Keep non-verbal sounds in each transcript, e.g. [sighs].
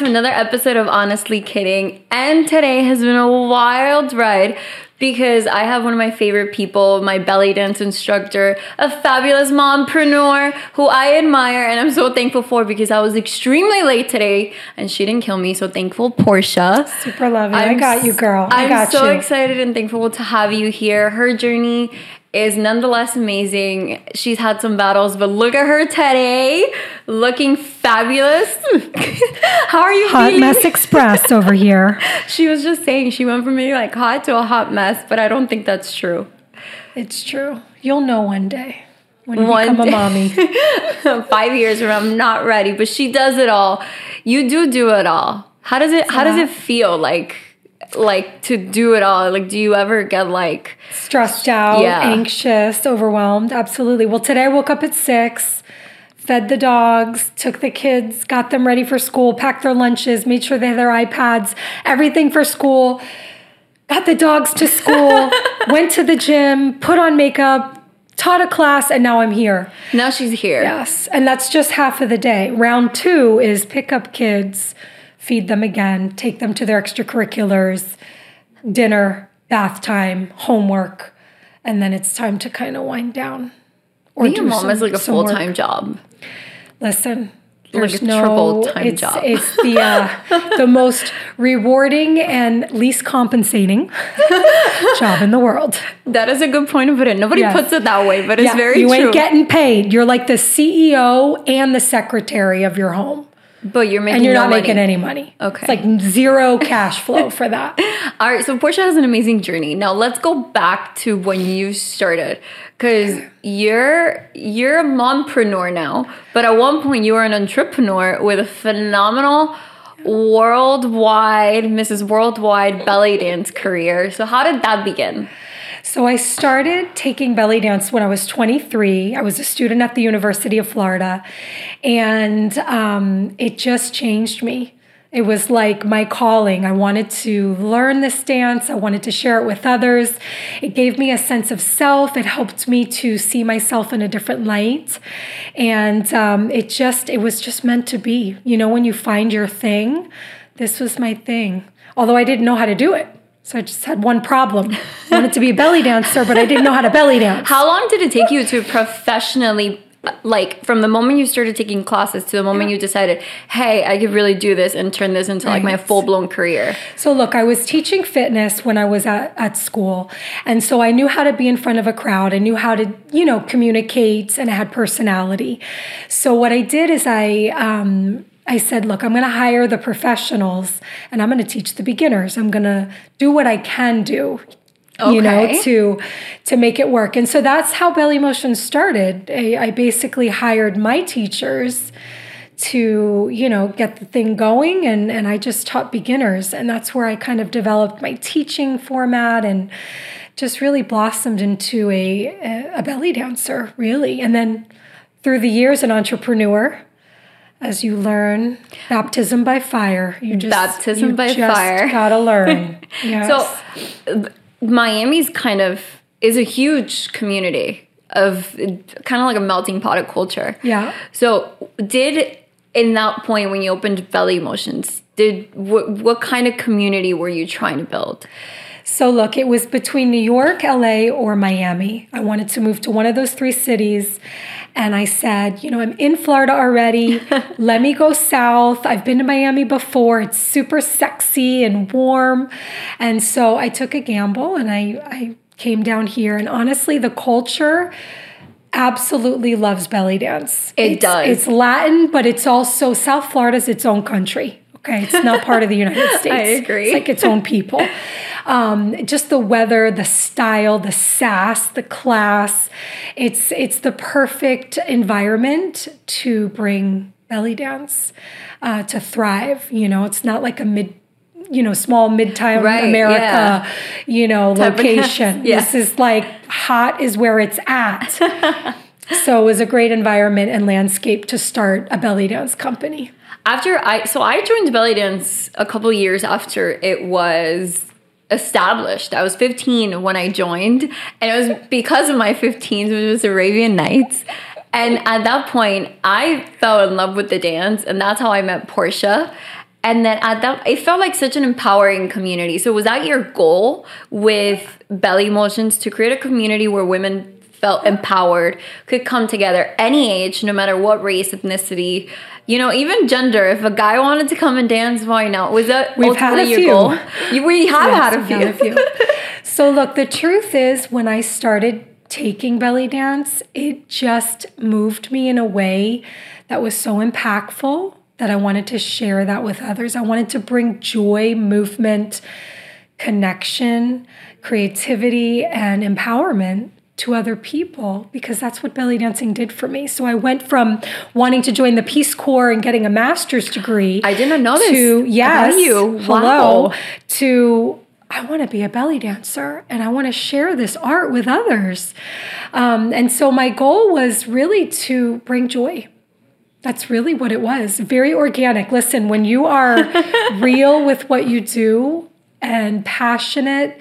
To another episode of Honestly Kidding. And today has been a wild ride because I have one of my favorite people, my belly dance instructor, a fabulous mompreneur who I admire and I'm so thankful for because I was extremely late today and she didn't kill me. So thankful, Portia. Super love you. I got you, girl. I got you. I'm got so you. excited and thankful to have you here. Her journey is nonetheless amazing. She's had some battles, but look at her today, looking fabulous. [laughs] How are you Hot feeling? Mess Express [laughs] over here. She was just saying she went from being like hot to a hot mess, but I don't think that's true. It's true. You'll know one day when you One become day. a mommy. [laughs] Five years from I'm not ready, but she does it all. You do do it all. How does it? How does it feel like? Like to do it all? Like, do you ever get like? Stressed out, Yeah. anxious, overwhelmed. Absolutely. Well, today I woke up at six, fed the dogs, took the kids, got them ready for school, packed their lunches, made sure they had their iPads, everything for school. Got the dogs to school, [laughs] went to the gym, put on makeup, taught a class, and now I'm here. Now she's here. Yes, and that's just half of the day. Round two is pick up kids, feed them again, take them to their extracurriculars, dinner, bath time, homework, and then it's time to kind of wind down. Or Being a mom some- is like a full time job. Listen. Like There's a no, triple-time it's, job. It's the uh, [laughs] the most rewarding and least compensating [laughs] job in the world. That is a good point put it. Nobody Yes. puts it that way, but it's Yeah, very you true. ain't getting paid. You're like the CEO and the secretary of your home. But you're making and you're no not money. making any money. Okay. It's like zero cash flow for that. [laughs] All right, so Portia has an amazing journey. Now let's go back to when you started, because you're you're a mompreneur now, but at one point you were an entrepreneur with a phenomenal worldwide Mrs. Worldwide belly dance career. So how did that begin? So I started taking belly dance when I was 23. I was a student at the University of Florida, and um, it just changed me. It was like my calling. I wanted to learn this dance. I wanted to share it with others. It gave me a sense of self. It helped me to see myself in a different light. And um, it just, it was just meant to be. You know, when you find your thing, this was my thing. Although I didn't know how to do it. So I just had one problem. I [laughs] wanted to be a belly dancer, but I didn't know how to belly dance. How long did it take you to professionally like from the moment you started taking classes to the moment you decided, "Hey, I could really do this and turn this into like my full-blown career." So look, I was teaching fitness when I was at, at school. And so I knew how to be in front of a crowd. I knew how to, you know, communicate and I had personality. So what I did is I um I said, look, I'm going to hire the professionals and I'm going to teach the beginners. I'm going to do what I can do. You know, to to make it work, and so that's how Belly Motion started. I, I basically hired my teachers to you know get the thing going and and I just taught beginners and that's where I kind of developed my teaching format and just really blossomed into a a belly dancer really and then through the years an entrepreneur as you learn baptism by fire you just Baptism you by just fire. gotta learn [laughs] yes. So Miami's kind of is a huge community of kind of like a melting pot of culture. yeah So did in that point when you opened Belly Motions, did what, what kind of community were you trying to build? So, look, it was between New York, LA, or Miami. I wanted to move to one of those three cities. And I said, you know, I'm in Florida already. [laughs] Let me go south. I've been to Miami before. It's super sexy and warm. And so I took a gamble and I, I came down here. And honestly, the culture absolutely loves belly dance. It It's- does. It's Latin, but it's also South Florida's its own country. Okay, it's not part of the United [laughs] States. I agree. It's like its own people. Um, just the weather, the style, the sass, the class. It's it's the perfect environment to bring belly dance uh, to thrive. You know, it's not like a mid you know, small midtown Right, America, yeah. you know, Type location. yeah. This is like hot is where it's at. [laughs] so it was a great environment and landscape to start a belly dance company. After I so I joined belly dance a couple years after it was established. I was 15 when I joined, and it was because of my 15s, which was Arabian Nights. And at that point, I fell in love with the dance, and that's how I met Portia. And then at that, it felt like such an empowering community. So, was that your goal with Belly Motions to create a community where women felt empowered, could come together any age, no matter what race, ethnicity, you know, even gender. If a guy wanted to come and dance, why not? Was that We've had a few. goal? [laughs] We have Yes, had a few. had a few. [laughs] so look, the truth is when I started taking belly dance, it just moved me in a way that was so impactful that I wanted to share that with others. I wanted to bring joy, movement, connection, creativity, and empowerment to other people because that's what belly dancing did for me. So I went from wanting to join the Peace Corps and getting a master's degree. I didn't know this to yes, you. hello Wow. to I want to be a belly dancer and I want to share this art with others. Um, and so my goal was really to bring joy. That's really what it was. Very organic. Listen, when you are [laughs] real with what you do and passionate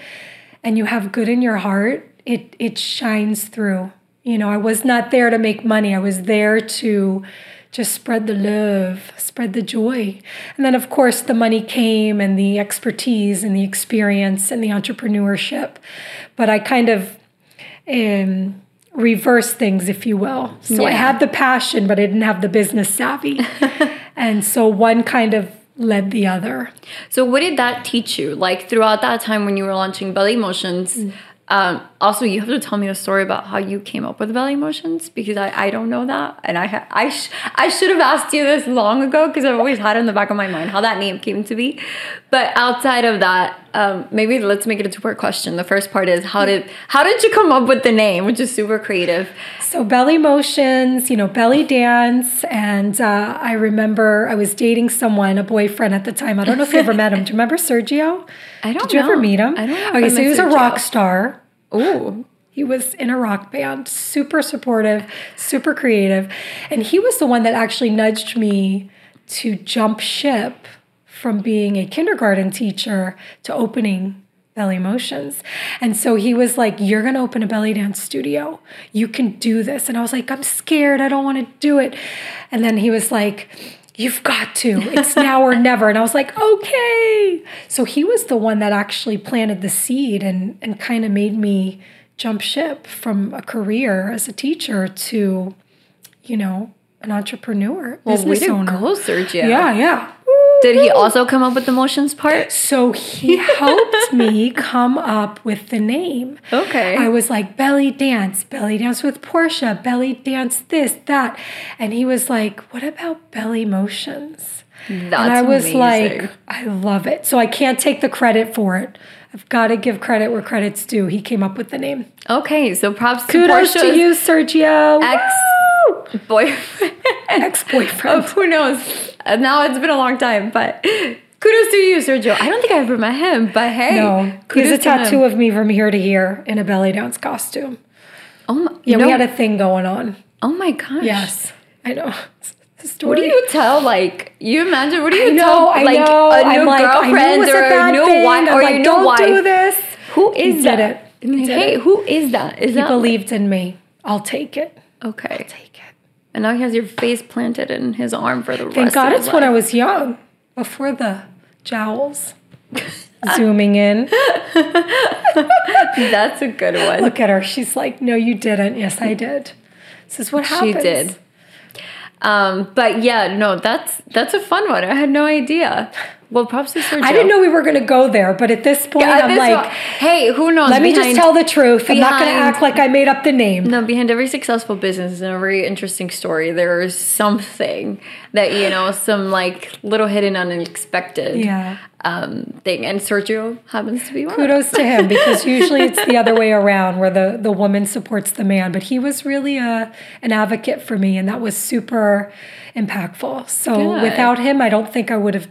and you have good in your heart, it it shines through. You know, I was not there to make money. I was there to just spread the love, spread the joy. And then of course the money came and the expertise and the experience and the entrepreneurship. But I kind of um reverse things, if you will. So I had the passion, but I didn't have the business savvy. [laughs] and so one kind of led the other. So, what did that teach you? Like throughout that time when you were launching Belly Motions, Mm. Um, also you have to tell me a story about how you came up with Belly Motions because I, I don't know that, and I ha- I sh- I should have asked you this long ago because I've always had it in the back of my mind how that name came to be. But outside of that, um, maybe let's make it a two part question. The first part is how did how did you come up with the name, which is super creative. So belly motions, you know, belly dance, and uh, I remember I was dating someone, a boyfriend at the time. I don't know if you ever met him. Do you remember Sergio? [laughs] I don't Did you ever meet him? I don't know Okay, so he was a rock star. Ooh, He was in a rock band, super supportive, super creative. And he was the one that actually nudged me to jump ship from being a kindergarten teacher to opening Belly Motions. And so he was like, You're going to open a belly dance studio. You can do this. And I was like, I'm scared. I don't want to do it. And then he was like, You've got to. It's [laughs] now or never. And I was like, okay. So he was the one that actually planted the seed and, and kind of made me jump ship from a career as a teacher to, you know, an entrepreneur, well, way business to owner. go, Sergio. Yeah, yeah. Did he also come up with the motions part? So he helped me come up with the name. Okay. I was like, belly dance, belly dance with Portia, belly dance this, that. And he was like, what about belly motions? That's and I was amazing. like, I love it. So I can't take the credit for it. I've got to give credit where credit's due. He came up with the name. Okay, so props to Kudos Portia's to you, Sergio. ex boyfriend. Ex boyfriend. [laughs] who knows? Uh, Now it's been a long time, but kudos to you, Sergio. I don't think I ever met him, but hey, No, he has a tattoo of me from here to here in a belly dance costume. Oh my, Yeah, no, we had a thing going on. oh my gosh. Yes, I know. Story. What do you tell? Like, you imagine? What do you I know, tell? I like know. a new I'm like, I girlfriend a or a new thing. wife I'm or like, your new don't wife? do this. Who is He that? it. He hey, it. who is that? Is He that believed in me. I'll take it. okay? Take it. And now he has your face planted in his arm for the rest of the day. Thank rest God of it's his when I was young, before the jowls. [laughs] Zooming in. [laughs] That's a good one. Look at her. She's like, no, you didn't. Yes, I did. This is what happened? She did. Um, but yeah, no, that's that's a fun one. I had no idea. Well, props to Sergio. I didn't know we were going to go there, but at this point, At I'm this like, one- hey, who knows? let me just tell the truth. I'm not going to act like I made up the name. No, behind every successful business and every interesting story, there is something that you know, some like little hidden, unexpected Yeah. um, thing. And Sergio happens to be one. Kudos to him [laughs] because usually it's the other way around where the, the woman supports the man. But he was really a, an advocate for me, and that was super impactful. So Good. without him, I don't think I would have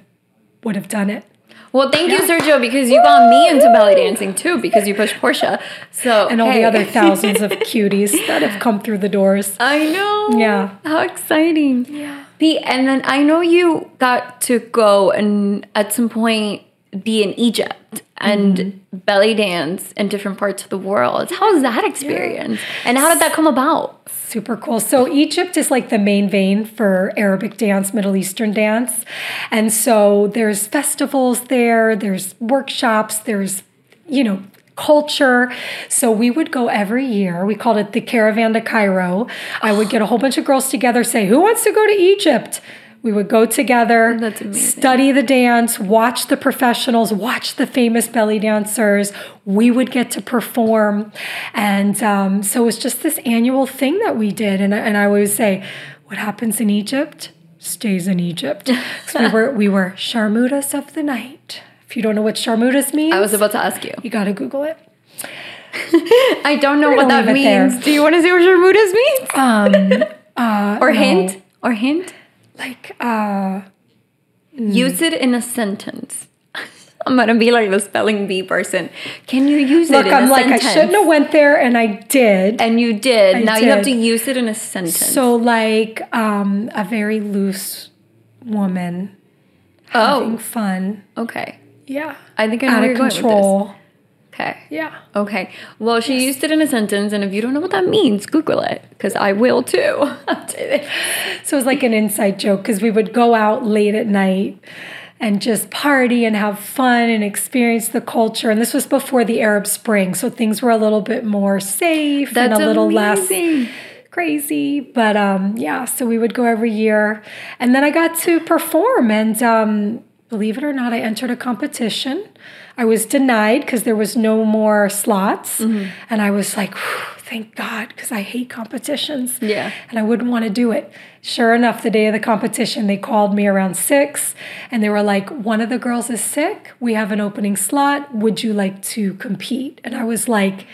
would have done it. Well, thank you, Sergio, because you got me into belly dancing too, because you pushed Portia. So And all hey. the other [laughs] thousands of cuties that have come through the doors. I know. Yeah. How exciting. Yeah. Pete, and then I know you got to go and at some point be in Egypt and Mm-hmm. belly dance in different parts of the world. How was that experience? And how did that come about? Super cool. So Egypt is like the main vein for Arabic dance, Middle Eastern dance. And so there's festivals there, there's workshops, there's, you know, culture. So we would go every year. We called it the Caravan to Cairo. I would get a whole bunch of girls together, say, Who wants to go to Egypt? We would go together, study the dance, watch the professionals, watch the famous belly dancers. We would get to perform. And um, so it was just this annual thing that we did. And, and I always say, what happens in Egypt stays in Egypt. [laughs] So we were, we were Sharmutas of the night. If you don't know what Sharmutas means, I was about to ask you. you got to Google it. [laughs] I don't know what that leave it there. means. Do you want to say what Sharmutas means? Um, [laughs] uh, or no. hint? Or hint? Like, uh, Use it in a sentence. [laughs] I'm gonna be like the spelling bee person. Can you use look, it in I'm like, sentence? I shouldn't have went there, and I did. And you did. I now you have to use it in a sentence. So, like, um, a very loose woman oh, having fun. okay. Yeah. I think I know Out of you're going with this. control. Okay. Yeah. Okay. Well, she used it in a sentence, and if you don't know what that means, Google it because I will too. [laughs] So it was like an inside joke because we would go out late at night and just party and have fun and experience the culture. And this was before the Arab Spring, so things were a little bit more safe That's and a little amazing. less crazy. But um, yeah, so we would go every year, and then I got to perform. And um, believe it or not, I entered a competition. I was denied because there was no more slots, Mm-hmm. and I was like, "Thank God," because I hate competitions Yeah. and I wouldn't want to do it. Sure enough, the day of the competition, they called me around six and they were like, One of the girls is sick. We have an opening slot. Would you like to compete? And I was like,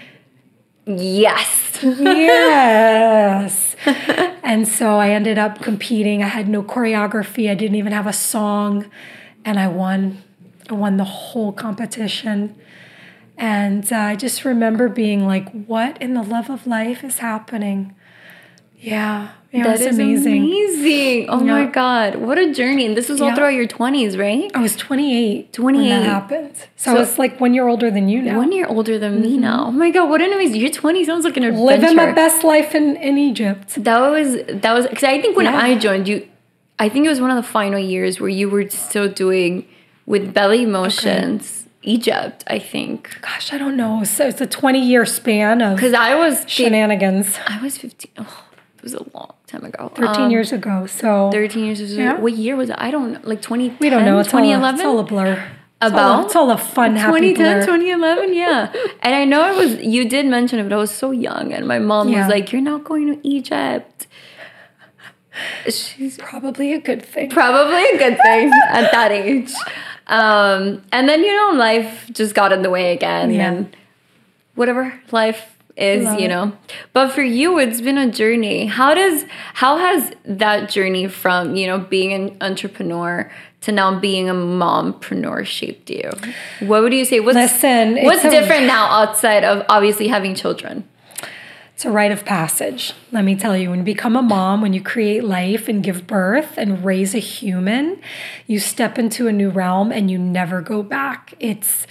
yes. [laughs] Yes. and so I ended up competing. I had no choreography, I didn't even have a song, and I won. I won the whole competition. And uh, I just remember being like, What in the love of life is happening? Yeah, yeah, it That is amazing. amazing. Oh my God. What a journey. And this was all Yeah. throughout your 20s, right? I was 28, when 28. that happened. So, So- I was like one year older than you now. One year older than me now. Oh my God. What an amazing. Your 20 sounds like an adventure. Living my best life in, in Egypt. That was, that was, because I think when Yeah. I joined you, I think it was one of the final years where you were still doing with belly motions, Egypt, I think. Gosh, I don't know. So it's a 20 year span of Because I was, shenanigans. I was 15. Oh, it was a long time ago. 13 Um, years ago. So 13 years ago. Yeah. What year was it? I don't know. Like 2010, we don't know. It's 2011? it's all a blur. It's all a- About? it's all a fun, happy 2010, blur. 2011, yeah. [laughs] and I know I was, you did mention it, but I was so young. And my mom Yeah. was like, You're not going to Egypt. [sighs] She's Probably a good thing. probably a good thing at that age. [laughs] Um, and then, you know, life just got in the way again. Yeah. And whatever life is, Love you it. know. But for you, it's been a journey. How does, how has that journey from, you know, being an entrepreneur to now being a mompreneur shaped you? What would you say? What's, Listen, what's a- different now outside of obviously having children? It's a rite of passage. Let me tell you, when you become a mom, when you create life and give birth and raise a human, you step into a new realm and you never go back. It's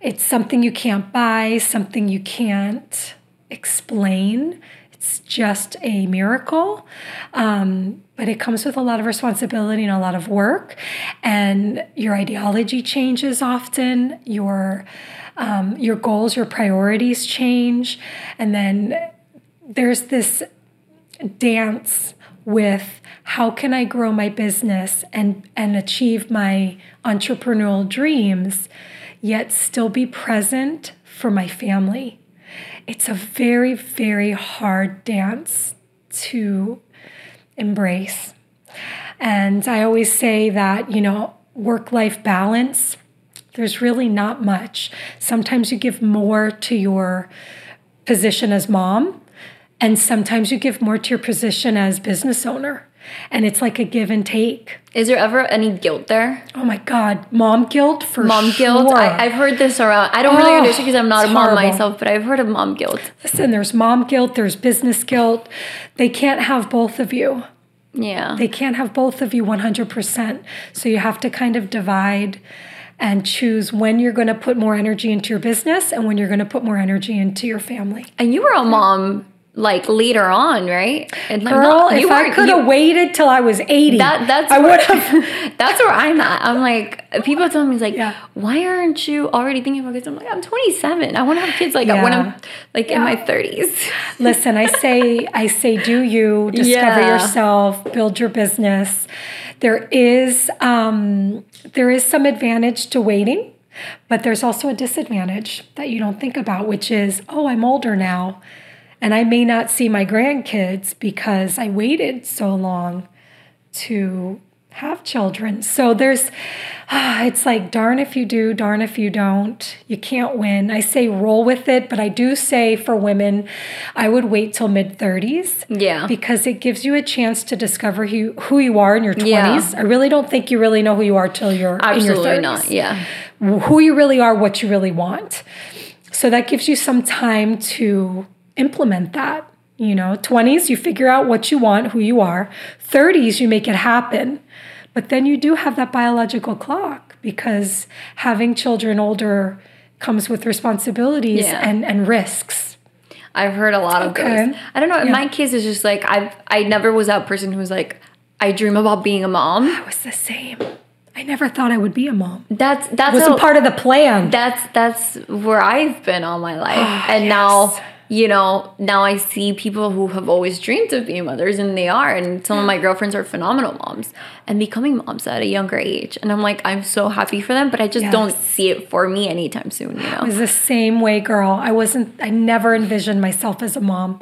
it's something you can't buy, something you can't explain. It's just a miracle. Um, but it comes with a lot of responsibility and a lot of work. And your ideology changes often. Your um, your goals, your priorities change. And then there's this dance with how can I grow my business and and achieve my entrepreneurial dreams yet still be present for my family. It's a very very hard dance to embrace. And I always say that, you know, work life balance, there's really not much. Sometimes you give more to your position as mom, and sometimes you give more to your position as business owner. And it's like a give and take. Is there ever any guilt there? Oh my God, mom guilt for Mom guilt? sure. I, I've heard this around. I don't really Oh, understand because I'm not a mom horrible. myself, but I've heard of mom guilt. Listen, there's mom guilt, there's business guilt. They can't have both of you. Yeah. They can't have both of you 100%. So you have to kind of divide and choose when you're going to put more energy into your business and when you're going to put more energy into your family. And you were a mom like later on, right? And like, Girl, you if I could have waited till I was 80, that that's I where- would have. [laughs] that's where I'm at. I'm like people tell me like, Yeah. why aren't you already thinking about kids? I'm like, I'm 27. I want to have kids like when Yeah. I'm like in my 30s. Listen, I say, [laughs] I say, do you discover Yeah. yourself, build your business. There is, um, there is some advantage to waiting, but there's also a disadvantage that you don't think about, which is, oh, I'm older now, and I may not see my grandkids because I waited so long to have children. So there's, ah, it's like, darn if you do, darn if you don't. You can't win. I say roll with it, but I do say for women, I would wait till mid 30s. Yeah. Because it gives you a chance to discover who, who you are in your 20s. Yeah. I really don't think you really know who you are till you're in your Absolutely 30s not. Yeah. who you really are, what you really want. So that gives you some time to implement that. You know, 20s, you figure out what you want, who you are. 30s, you make it happen. But then you do have that biological clock because having children older comes with responsibilities Yeah. and, and risks. I've heard a lot of Okay. those. I don't know. In Yeah. my case, it's just like I've I never was that person who was like I dream about being a mom. I was the same. I never thought I would be a mom. That's that's It how- part of the plan. that's that's where I've been all my life. Ah, [sighs] and yes. now, you know, now I see people who have always dreamed of being mothers and they are. And some of my girlfriends are phenomenal moms and becoming moms at a younger age. And I'm like, I'm so happy for them, but I just Yes. don't see it for me anytime soon, you know? was the same way, girl. I wasn't, I never envisioned myself as a mom.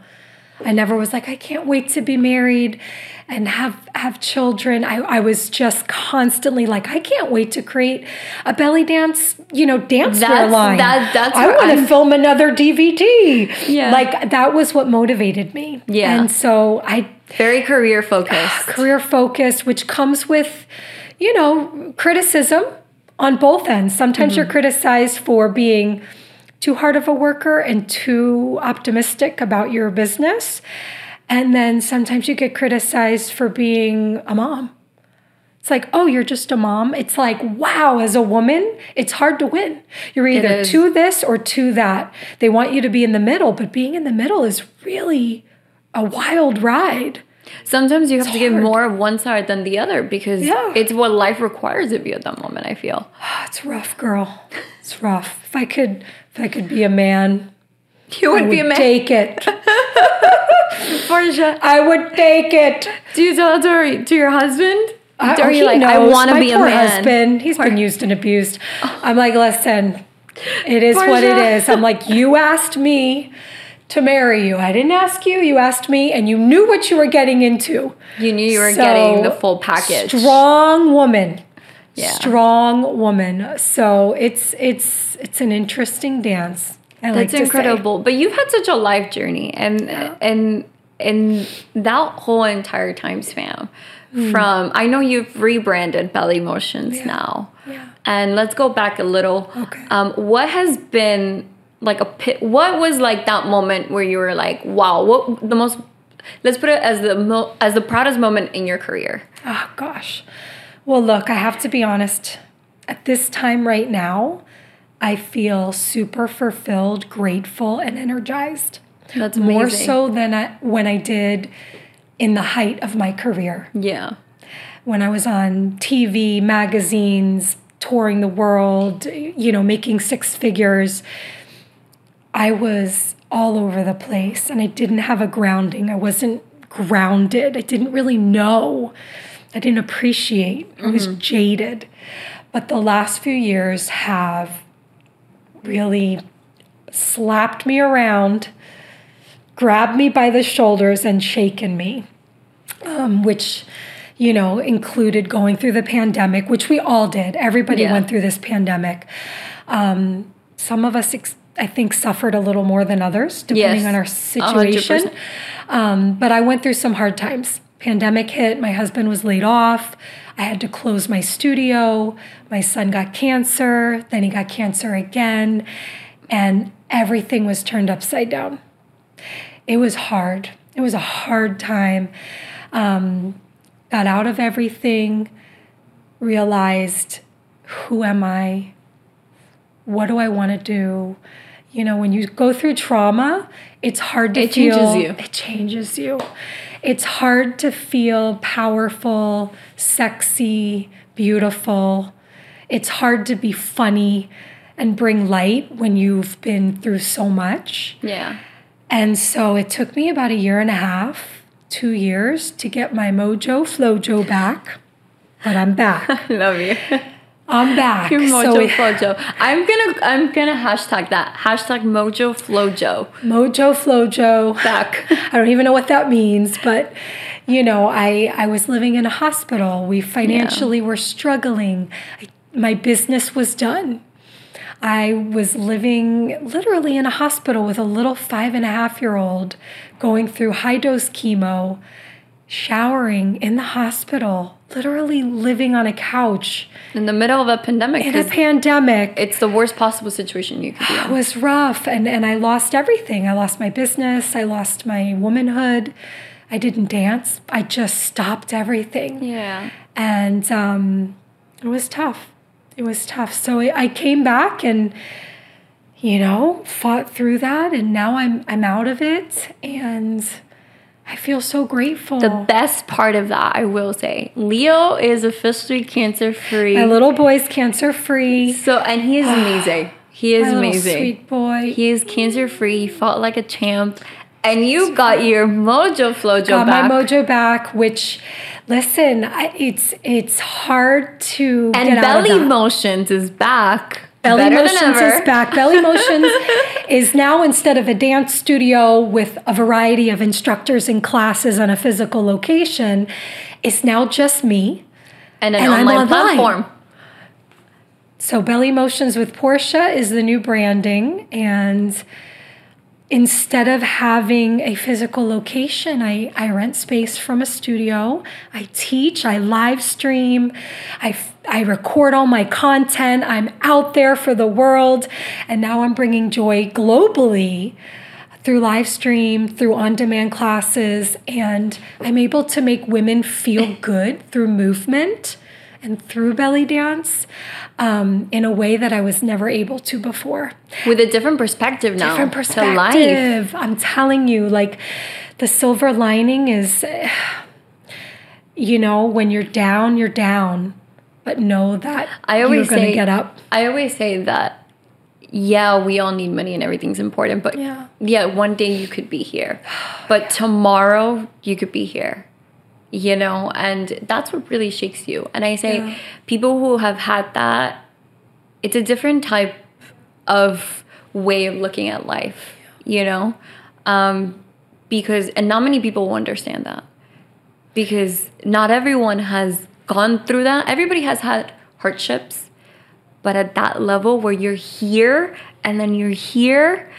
I never was like, I can't wait to be married and have have children. I, I was just constantly like, I can't wait to create a belly dance, you know, dance That's- line. that- that's I want to film another DVD. Yeah. Like that was what motivated me. Yeah. And so I Very career focused. Ah, career focused, which comes with, you know, criticism on both ends. Sometimes mm-hmm. you're criticized for being too hard of a worker and too optimistic about your business. And then sometimes you get criticized for being a mom. It's like, oh, you're just a mom. It's like, wow, as a woman, it's hard to win. You're either to this or to that. They want you to be in the middle, but being in the middle is really a wild ride. Sometimes you have to give more of one side than the other because Yeah. it's what life requires of you at that moment, I feel. [sighs] It's rough, girl. It's rough. If I could, if I could be a man, You I would be a man. take it. [laughs] Portia, I would take it. do you tell that to, to your husband? I, oh, Are oh, you he like, I want to be a poor man? husband. He's been used and abused. Oh. I'm like, listen, it is what it Portia. is. I'm like, you asked me to marry you. I didn't ask you. You asked me, and you knew what you were getting into. You knew you were So, getting the full package. Strong woman. Yeah. Strong woman. So it's it's it's an interesting dance. I like That's say. incredible. But you've had such a life journey, and and and that whole entire time span. From I know you've rebranded Belly Motions now, Yeah. and let's go back a little. Okay. Um, what has been like a pit? What was like that moment where you were like, wow, what the most? Let's put it as the mo- as the proudest moment in your career. Oh gosh. Well, look, I have to be honest. At this time right now, I feel super fulfilled, grateful, and energized. That's More so than I, when I did in the height of my career. Yeah. When I was on TV, magazines, touring the world, you know, making six figures, I was all over the place and I didn't have a grounding. I wasn't grounded. I didn't really know. I didn't appreciate. I was jaded. But the last few years have really slapped me around, grabbed me by the shoulders, and shaken me, um, which, you know, included going through the pandemic, which we all did. Everybody Yeah. went through this pandemic. Um, some of us, ex- I think, suffered a little more than others, depending Yes, on our situation. Um, but I went through some hard times. Pandemic hit, my husband was laid off. I had to close my studio. My son got cancer, then he got cancer again, and everything was turned upside down. It was hard. It was a hard time. Um, got out of everything, realized who am I? What do I want to do? You know, when you go through trauma, it's hard to It feel. changes you. It changes you. It's hard to feel powerful, sexy, beautiful. It's hard to be funny and bring light when you've been through so much. Yeah. And so it took me about a year and a half, two years to get my mojo, flojo back. But I'm back. [laughs] Love you. [laughs] I'm back. Your mojo it- flojo. I'm gonna I'm gonna hashtag that. Hashtag mojo flojo. mojo, flojo. Back. [laughs] I don't even know what that means, but you know, I I was living in a hospital. We financially were struggling. I, my business was done. I was living literally in a hospital with a little five and a half year old going through high dose chemo, showering in the hospital, literally living on a couch In the middle of a pandemic. in a pandemic. it's the worst possible situation you could be [sighs] It was rough and, and I lost everything. I lost my business, I lost my womanhood. I didn't dance. I just stopped everything. Yeah. And um, it was tough. It was tough. So I, I came back and you know, fought through that and now I'm I'm out of it and I feel so grateful. The best part of that, I will say, Leo is officially cancer free. my little boy's cancer free. So and he is [sighs] amazing. He is My amazing. sweet boy. He is cancer free. He fought like a champ. And you got your mojo flojo got back. my mojo back which listen I, it's it's hard to and get out of belly motions is back. Belly Better motions is back belly [laughs] motions is now instead of a dance studio with a variety of instructors and classes on a physical location it's now just me And an And online online. platform. so belly motions with portia is the new branding and instead of having a physical location I, I rent space from a studio. I teach i live stream I, I record all my content i'm out there for the world and now i'm bringing joy globally through live stream through on-demand classes and i'm able to make women feel good through movement and through belly dance um, in a way that i was never able to before With a different perspective now. different To life. perspective. I'm telling you, like the silver lining is, [sighs] you know, when you're down, you're down, but know that I always you're going say to get up. I always say that yeah, we all need money and everything's important, but Yeah. yeah, one day you could be here. But tomorrow you could be here. You know, and that's what really shakes you. And I say Yeah. people who have had that it's a different type of way of looking at life, you know? Um because and not many people will understand that because not everyone has gone through that. Everybody has had hardships, but at that level where you're here and then you're here,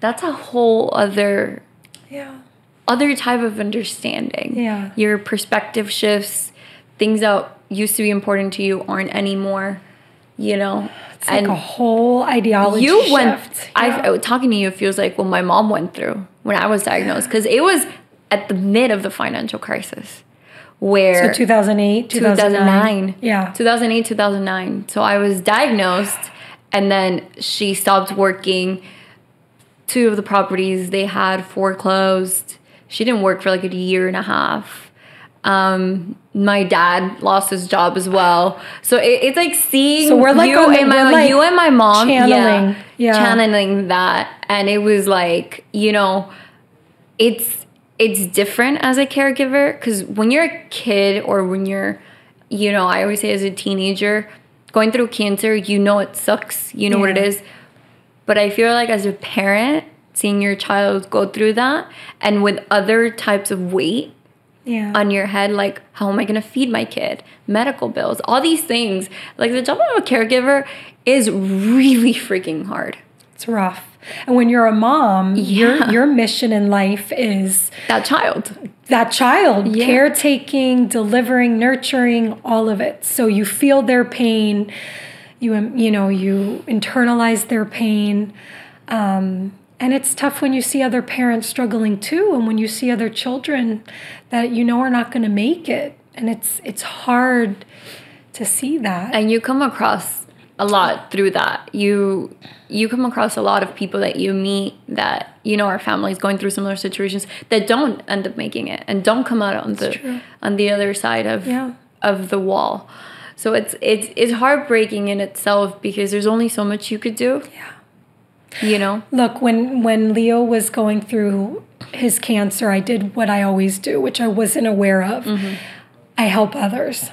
that's a whole other Yeah. Other type of understanding. Yeah. Your perspective shifts, things that used to be important to you aren't anymore, you know. It's like a whole ideology you shift. went Yeah. I talking to you it feels like what my mom went through when I was diagnosed cuz it was at the mid of the financial crisis where so 2008, 2009. 2009. Yeah. 2008, 2009. So I was diagnosed and then she stopped working. Two of the properties they had foreclosed. She didn't work for like a year and a half. Um, my dad lost his job as well. So it, it's like seeing So we're like you and my like you and my mom channeling. Yeah. channeling that and it was like, you know, it's it's different as a caregiver because when you're a kid or when you're you know i always say as a teenager going through cancer you know it sucks you know what it is, but i feel like as a parent seeing your child go through that and with other types of weight Yeah. on your head like how am i going to feed my kid medical bills all these things like the job of a caregiver is really freaking hard It's rough. And when you're a mom, your Yeah. your mission in life is that child that child, Yeah. caretaking, delivering, nurturing, all of it. So you feel their pain, you you know, you internalize their pain. Um, and it's tough when you see other parents struggling too, and when you see other children that you know are not going to make it, and it's it's hard to see that. and you come across a lot through that. You you come across a lot of people that you meet that you know are families going through similar situations that don't end up making it and don't come out on the true. on the other side of Yeah. of the wall. So it's it's it's heartbreaking in itself because there's only so much you could do. Yeah. You know? Look, when when Leo was going through his cancer, I did what I always do, which I wasn't aware of. Mm-hmm. I help others.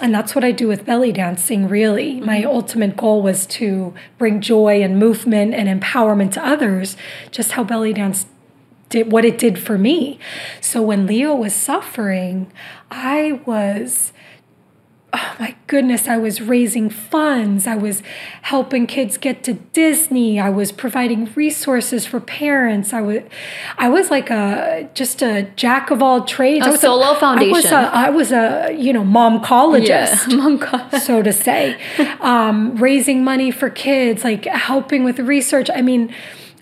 And that's what I do with belly dancing, really. Mm-hmm. My ultimate goal was to bring joy and movement and empowerment to others, just how belly dance did what it did for me. So when Leo was suffering, I was oh my goodness, I was raising funds. I was helping kids get to Disney. I was providing resources for parents. I was, I was like a just a jack of all trades. A I was solo I was foundation. a, I was a you know momcologist [laughs] Mom God. [laughs] so to say, um, raising money for kids, like helping with research. I mean,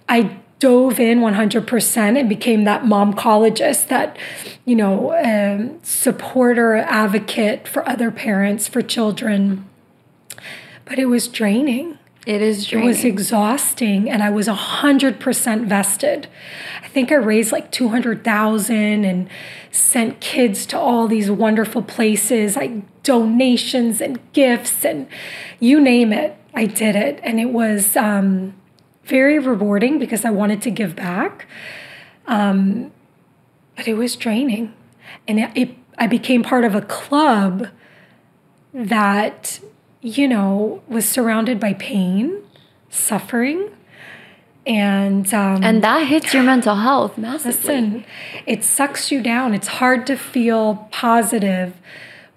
I dove in 100% and became that momcologist, that, you know, um, supporter, advocate for other parents, for children. But it was draining. It is It was exhausting, and I was 100% vested. I think I raised like 200,000 and sent kids to all these wonderful places, like donations and gifts, and you name it. I did it. And it was um, very rewarding because I wanted to give back. Um, but it was draining. And it, it, I became part of a club that, you know, was surrounded by pain, suffering, and um, and that hits your mental health massively. listen, it sucks you down. It's hard to feel positive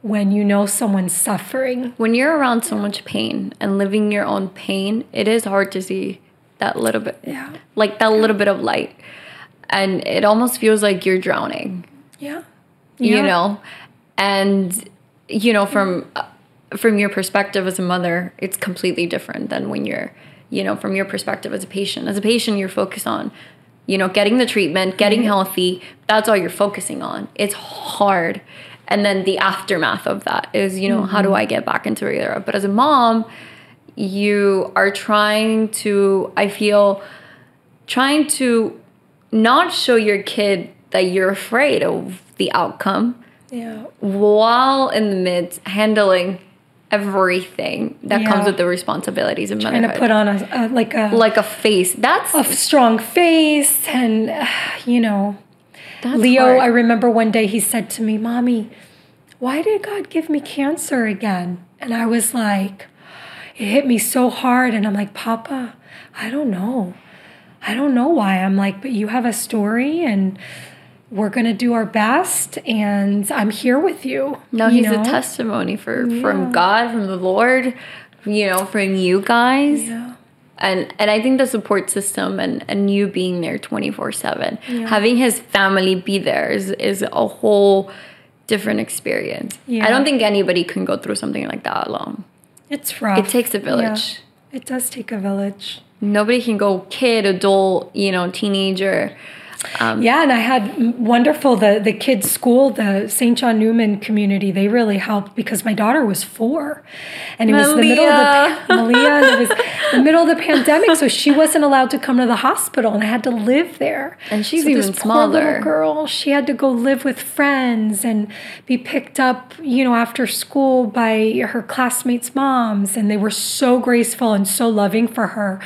when you know someone's suffering. when you're around so much pain and living your own pain, it is hard to see that little bit, Yeah. like that little bit of light, and it almost feels like you're drowning. Yeah, You know, and you know from uh, from your perspective as a mother, it's completely different than when you're, you know, from your perspective as a patient. As a patient, you're focused on, you know, getting the treatment, getting healthy. That's all you're focusing on. It's hard. And then the aftermath of that is, you know, how do I get back into regular? But as a mom, you are trying to, I feel, trying to not show your kid that you're afraid of the outcome yeah, while in the midst handling everything that Yeah. comes with the responsibilities of and motherhood. to put on a, a like a like a face. That's a strong face, and uh, [sighs] you know, Leo, hard. I remember one day he said to me, Mommy, why did God give me cancer again? And I was like, it hit me so hard. And I'm like, Papa, I don't know. I don't know why. I'm like, but you have a story and we're going to do our best and I'm here with you. no, you he's know? a testimony for from God, from the Lord, you know, from you guys. Yeah. and and I think the support system and and you being there 24/7 having his family be there is is a whole different experience. Yeah. I don't think anybody can go through something like that alone. It's rough. It takes a Yeah. village. It does take a village. Nobody can go kid, adult, you know, teenager. Um, yeah, and I had wonderful the the kids' school, the St. John Neumann community. They really helped because my daughter was four, and it was the middle of the Meliha, [laughs] it was the middle of the pandemic, so she wasn't allowed to come to the hospital, and I had to live there. And she's so this even poor little smaller. girl, she had to go live with friends and be picked up, you know, after school by her classmates' moms, and they were so graceful and so loving for her.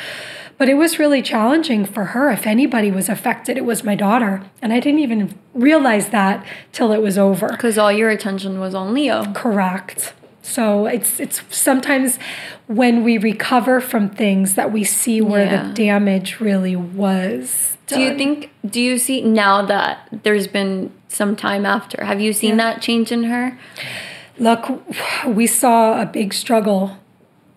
But it was really challenging for her. If anybody was affected, it was my daughter. And I didn't even realize that till it was over. Because all your attention was on Leo. Correct. So it's it's sometimes when we recover from things that we see where Yeah. the damage really was. Do you think, do you see now that there's been some time after, have you seen that change in her? Look, we saw a big struggle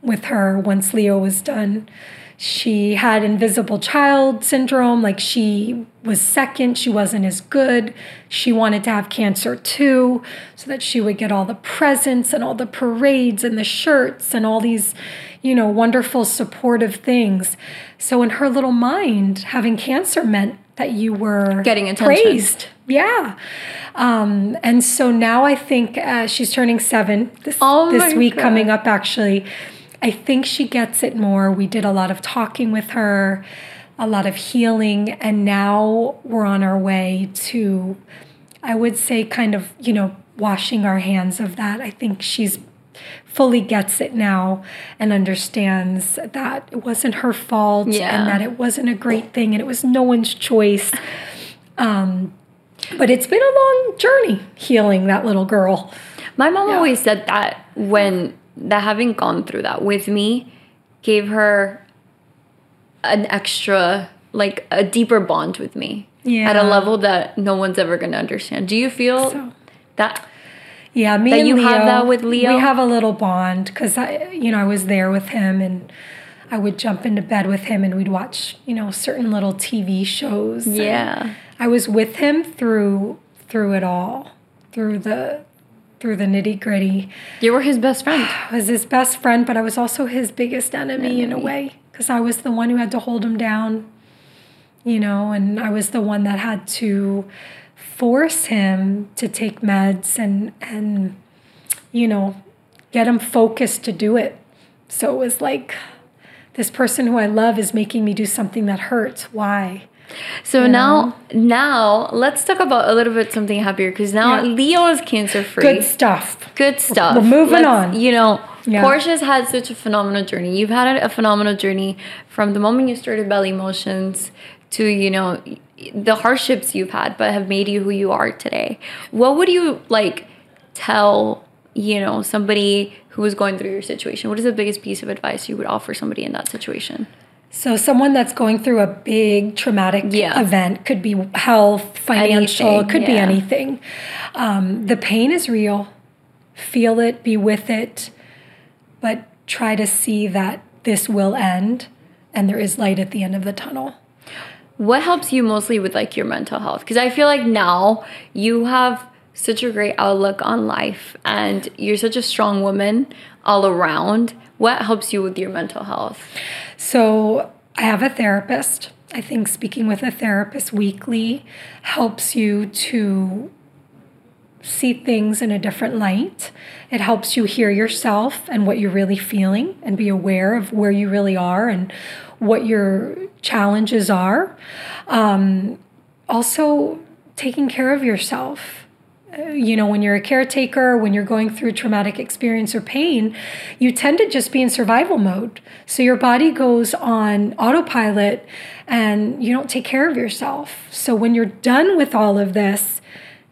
with her once Leo was done. She had invisible child syndrome, like she was second, she wasn't as good. She wanted to have cancer too, so that she would get all the presents and all the parades and the shirts and all these, you know, wonderful supportive things. So in her little mind, having cancer meant that you were Getting attention. praised. Yeah. Um, and so now I think uh, she's turning seven this, Oh this week God. coming up, actually. I think she gets it more. We did a lot of talking with her, a lot of healing, and now we're on our way to, I would say, kind of, you know, washing our hands of that. I think she's fully gets it now and understands that it wasn't her fault Yeah. and that it wasn't a great thing and it was no one's choice. Um, but it's been a long journey healing that little girl. My mom Yeah. always said that when that having gone through that with me gave her an extra like a deeper bond with me Yeah. at a level that no one's ever going to understand. Do you feel So- that Yeah, me That and you Leo, have that with Leo? We have a little bond because I, you know, I was there with him, and I would jump into bed with him, and we'd watch, you know, certain little TV shows. yeah. I was with him through through it all, through the through the nitty gritty. You were his best friend. I [sighs] was his best friend, but I was also his biggest enemy, in a way because I was the one who had to hold him down. You know, and I was the one that had to force him to take meds and and you know get him focused to do it. So it was like this person who I love is making me do something that hurts. Why? So You now now let's talk about a little bit something happier because now Yeah. Leo is cancer free. Good stuff. good stuff. We're moving Let's- on. You know, Yeah. Portia's had such a phenomenal journey. You've had a phenomenal journey from the moment you started Belly Motions to, you know, the hardships you've had, but have made you who you are today. What would you like tell, you know, somebody who is going through your situation? What is the biggest piece of advice you would offer somebody in that situation? So someone that's going through a big traumatic Yeah. event could be health, financial, Anything, it could be anything. Um, the pain is real. Feel it, be with it, but try to see that this will end and there is light at the end of the tunnel. What helps you mostly with like your mental health? Because I feel like now you have such a great outlook on life and you're such a strong woman all around. What helps you with your mental health? So I have a therapist. I think speaking with a therapist weekly helps you to see things in a different light. It helps you hear yourself and what you're really feeling and be aware of where you really are and what your challenges are. Um, also, taking care of yourself you know, when you're a caretaker, when you're going through traumatic experience or pain, you tend to just be in survival mode. So your body goes on autopilot and you don't take care of yourself. So when you're done with all of this,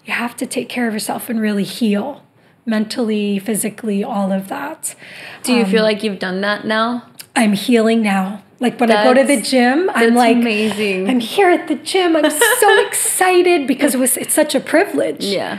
you have to take care of yourself and really heal mentally, physically, all of that. Do you feel um, like you've done that now? I'm healing now. Like when I go to the gym, I'm like amazing. I'm here at the gym. I'm so [laughs] excited because it was it's such a privilege Yeah.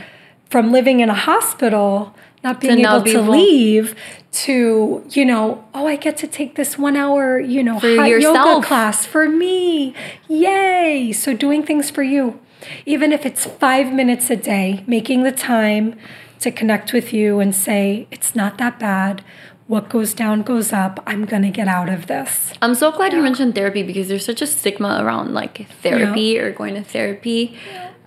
From living in a hospital, not being able be to able- leave, to you know, oh, I get to take this one hour, you know, For hot yourself. yoga class for me, yay! So doing things for you, even if it's five minutes a day, making the time to connect with you and say it's not that bad. What goes down goes up. I'm gonna get out of this. I'm so glad you mentioned therapy because there's such a stigma around like therapy or going to therapy.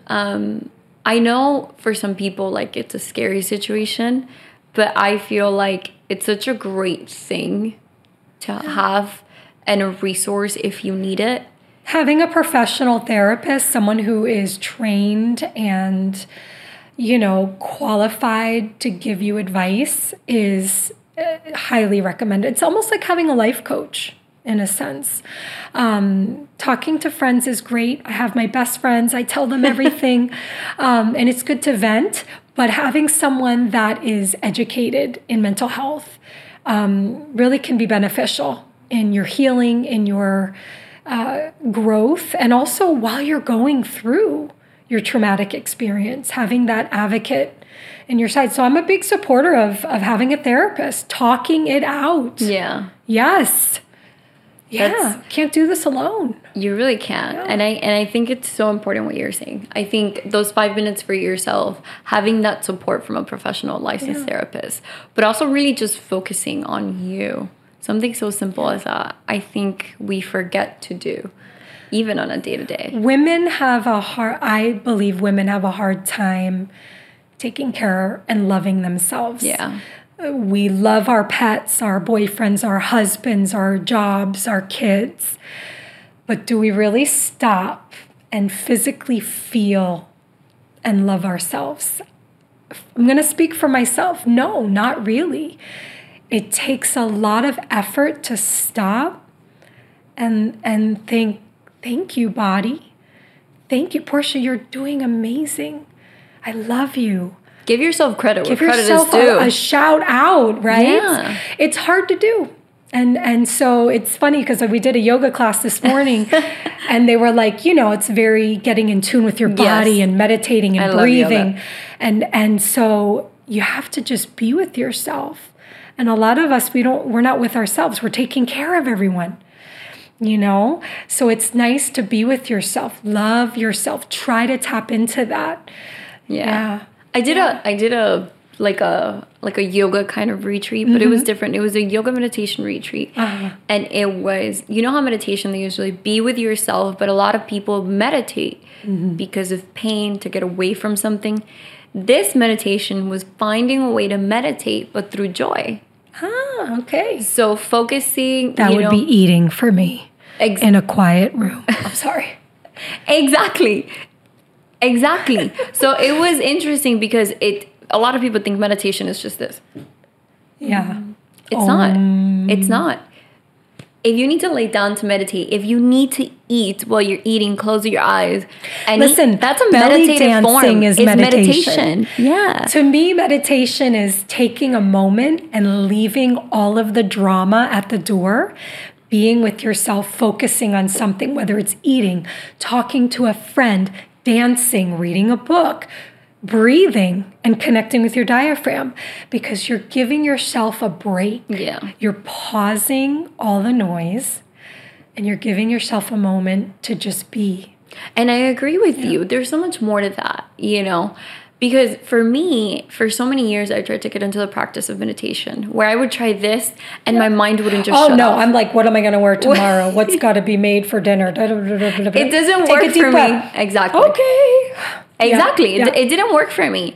Um, I know for some people like it's a scary situation, but I feel like it's such a great thing to have and a resource if you need it. having a professional therapist, someone who is trained and you know qualified to give you advice is uh, highly recommended. It's almost like having a life coach in a sense. Um, talking to friends is great. I have my best friends. I tell them everything, [laughs] um, and it's good to vent. But having someone that is educated in mental health um, really can be beneficial in your healing, in your uh, growth, and also while you're going through your traumatic experience, having that advocate in your side. So I'm a big supporter of of having a therapist, talking it out. Yeah. Yes. Yeah, That's- can't do this alone. You really can't, And I and I think it's so important what you're saying. I think those 5 minutes for yourself, having that support from a professional licensed therapist, but also really just focusing on you. Something so simple as that. I think we forget to do even on a day to day. Women have a hard I believe women have a hard time taking care and loving themselves. Yeah. We love our pets, our boyfriends, our husbands, our jobs, our kids. But do we really stop and physically feel and love ourselves? I'm going to speak for myself. No, not really. It takes a lot of effort to stop and and think, "Thank you, body. Thank you, Portia. You're doing amazing. I love you." Give yourself credit Give where credit yourself is due. a, a shout out, right? Yeah. It's hard to do. And and so it's funny because we did a yoga class this morning [laughs] and they were like, you know, it's very getting in tune with your body Yes. and meditating and I breathing. And and so you have to just be with yourself. And a lot of us we don't we're not with ourselves. We're taking care of everyone. You know? So it's nice to be with yourself. Love yourself. Try to tap into that. Yeah. Yeah. I did a I did a like a like a yoga kind of retreat, but it Mm-hmm. was different. It was a yoga meditation retreat. Uh-huh. And it was you know how meditation they usually be with yourself, but a lot of people meditate Mm-hmm. because of pain to get away from something. This meditation was finding a way to meditate but through joy. Ah, okay. So focusing That would know, be eating for me ex- in a quiet room. I'm sorry. [laughs] Exactly. Exactly. so it was interesting because it a lot of people think meditation is just this. Yeah. It's not. Um. It's not. If you need to lay down to meditate, if you need to eat while you're eating, close your eyes. And Listen, eat, that's a belly meditative form. is It's meditation. Yeah. To me, meditation is taking a moment and leaving all of the drama at the door, being with yourself, focusing on something, whether it's eating, talking to a friend, dancing, reading a book, breathing, and connecting with your diaphragm because you're giving yourself a break. Yeah. You're pausing all the noise and you're giving yourself a moment to just be. And I agree with you. There's so much more to that, you know? Because for me, for so many years, I tried to get into the practice of meditation where I would try this and my mind wouldn't just Oh no, off. I'm like, what am I going to wear tomorrow? [laughs] What's got to be made for dinner? It doesn't work for me. Exactly. Okay. Exactly. Yeah, It, yeah. it didn't work for me.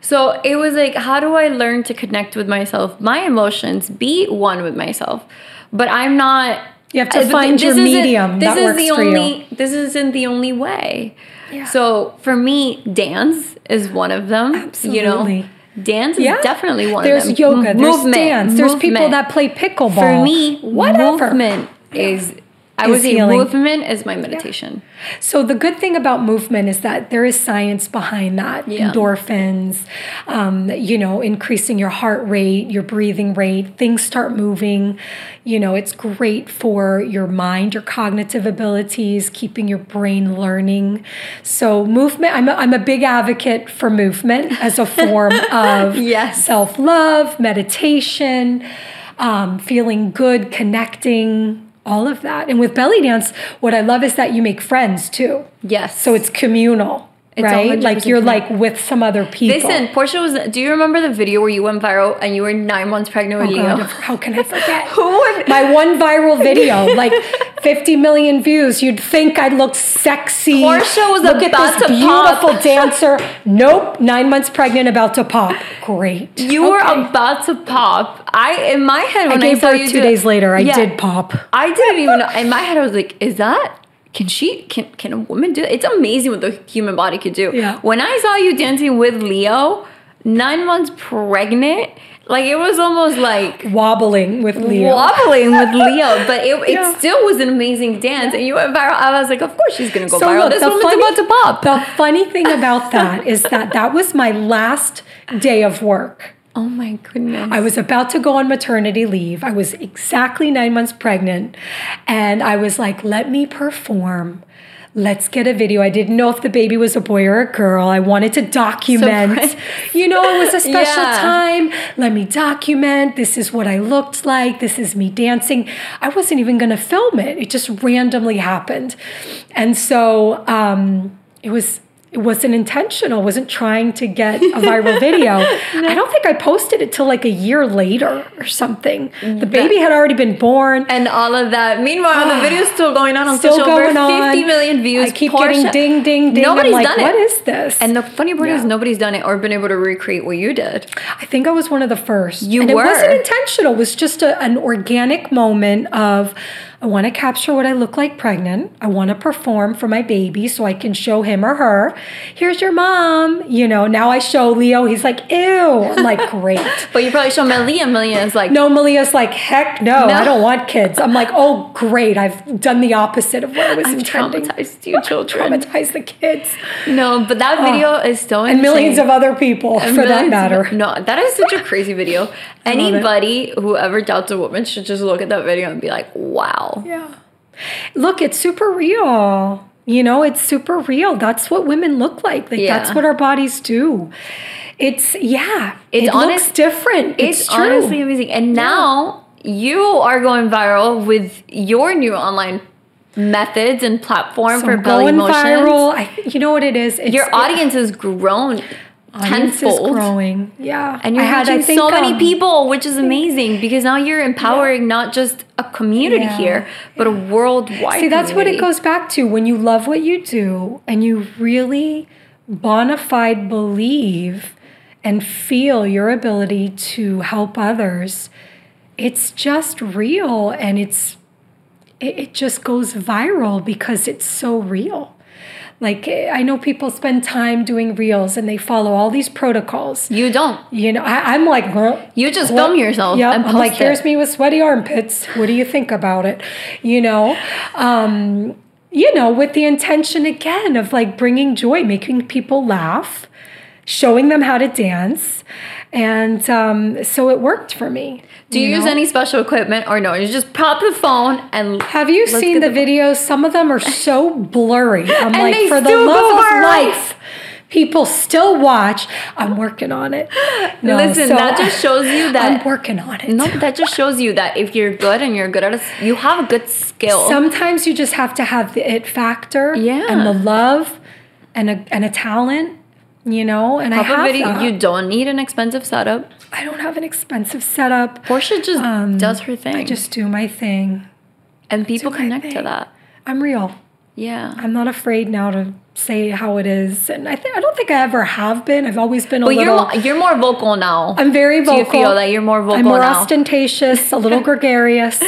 So it was like, how do I learn to connect with myself, my emotions, be one with myself? But I'm not. You have to find your medium This that is works the for you. This isn't the only way. Yeah. So for me, dance is one of them. You Absolutely. know, dance is definitely one There's of them. There's yoga, M- there's dance, there's people that play pickleball. For me, whatever. movement is. I would say healing. movement is my meditation. So the good thing about movement is that there is science behind that. Yeah. Endorphins, um, you know, increasing your heart rate, your breathing rate. Things start moving. You know, it's great for your mind, your cognitive abilities, keeping your brain learning. So movement. I'm a, I'm a big advocate for movement as a form [laughs] of Yes. self love, meditation, um, feeling good, connecting. All of that. And with belly dance, what I love is that you make friends too. Yes. So it's communal, It's right? Like you're like with some other people. Listen, Portia was. Do you remember the video where you went viral and you were nine months pregnant with Oh Leo? God, how can I [laughs] forget? Who would? My one viral video, like 50 million views. You'd think I looked sexy. Portia was Look about at this to beautiful pop. dancer. Nope, nine months pregnant, about to pop. Great. You were about to pop. I in my head I when I, gave saw birth you two do- days later. I Yeah. did pop. I didn't even know. In my head, I was like, "Is that? Can she? Can can a woman do? It? It's amazing what the human body could do." Yeah. When I saw you dancing with Leo, nine months pregnant, like it was almost like Wobbling with Leo. wobbling with [laughs] Leo, but it, it Yeah. still was an amazing dance, and you went viral. I was like, "Of course she's gonna go So viral. look, this woman's funny- about to pop." The funny thing about that is that that was my last day of work. Oh my goodness! I was about to go on maternity leave. I was exactly nine months pregnant. And I was like, let me perform. Let's get a video. I didn't know if the baby was a boy or a girl. I wanted to document. Surprise. you know, it was a special Yeah. time. Let me document. This is what I looked like. This is me dancing. I wasn't even going to film it. It just randomly happened. And so um, it was wasn't intentional, wasn't trying to get a viral [laughs] video. I don't think I posted it till like a year later or something. Mm-hmm. The baby had already been born. and all of that. Meanwhile, the ah. video's still going on on Still social. going over 50 on. million views. I keep Portia- getting ding, ding, ding. Nobody's like, done it. What is this? And the funny part is nobody's done it or been able to recreate what you did. I think I was one of the first. You and were. It wasn't intentional. It was just a, an organic moment of I want to capture what I look like pregnant. I want to perform for my baby so I can show him or her. Here's your mom. You know, now I show Leo. He's like, ew. I'm like, great. [laughs] But you probably show Meliha. Meliha is like, No, Meliha's like, heck no, No. I don't want kids. I'm like, oh, great. I've done the opposite of what I was I've intending. traumatized you [laughs] children. Traumatize the kids No, but that oh. video is so and millions of other people and for that Millions of- matter. no, that is such a crazy video. [laughs] Anybody who ever doubts a woman should just look at that video and be like, wow. Yeah. Look, it's super real. You know, it's super real. That's what women look like. Like Yeah. that's what our bodies do. It's yeah. It's it honest- looks different. It's, It's, honestly amazing. And now you are going viral with your new online methods and platform So for belly going motions. viral. I, you know what it is. It's, Your audience has grown audience is tenfold. growing. Yeah, And you're I had, reaching I think, so many um, people, which is amazing because now you're empowering not just a community Yeah. here, but a worldwide. See, that's what it goes back to. When you love what you do and you really bona fide believe and feel your ability to help others, it's just real and it's it, it just goes viral because it's so real. Like I know people spend time doing reels and they follow all these protocols. You don't. You know, I, I'm like, "Huh? You just Well, film yourself Yeah, I'm like, here's me with sweaty armpits. What do you think about it? You know, um, you know, with the intention again of like bringing joy, making people laugh, showing them how to dance, and um, so it worked for me. Do you, use know? any special equipment or no? You just pop the phone and Have you seen get the, videos? Some of them are [laughs] so blurry. I'm like, for the love of life. People still watch. I'm working on it. No, Listen, so that just shows you that- I'm working on it. No, that just shows you that if you're good and you're good at it, you have a good skill. Sometimes you just have to have the it factor Yeah. and the love and a and a talent, you know. And I Pop a have video. You don't need an expensive setup. I don't have an expensive setup. Portia just Um, does her thing, I just do my thing. and people connect to that. I'm real. Yeah. I'm not afraid now to say how it is, and I think I don't think I ever have been. I've always been a But you're little. mo- you're more vocal now. I'm very Do you vocal. feel that you're more vocal I'm more now? ostentatious, a little [laughs] gregarious.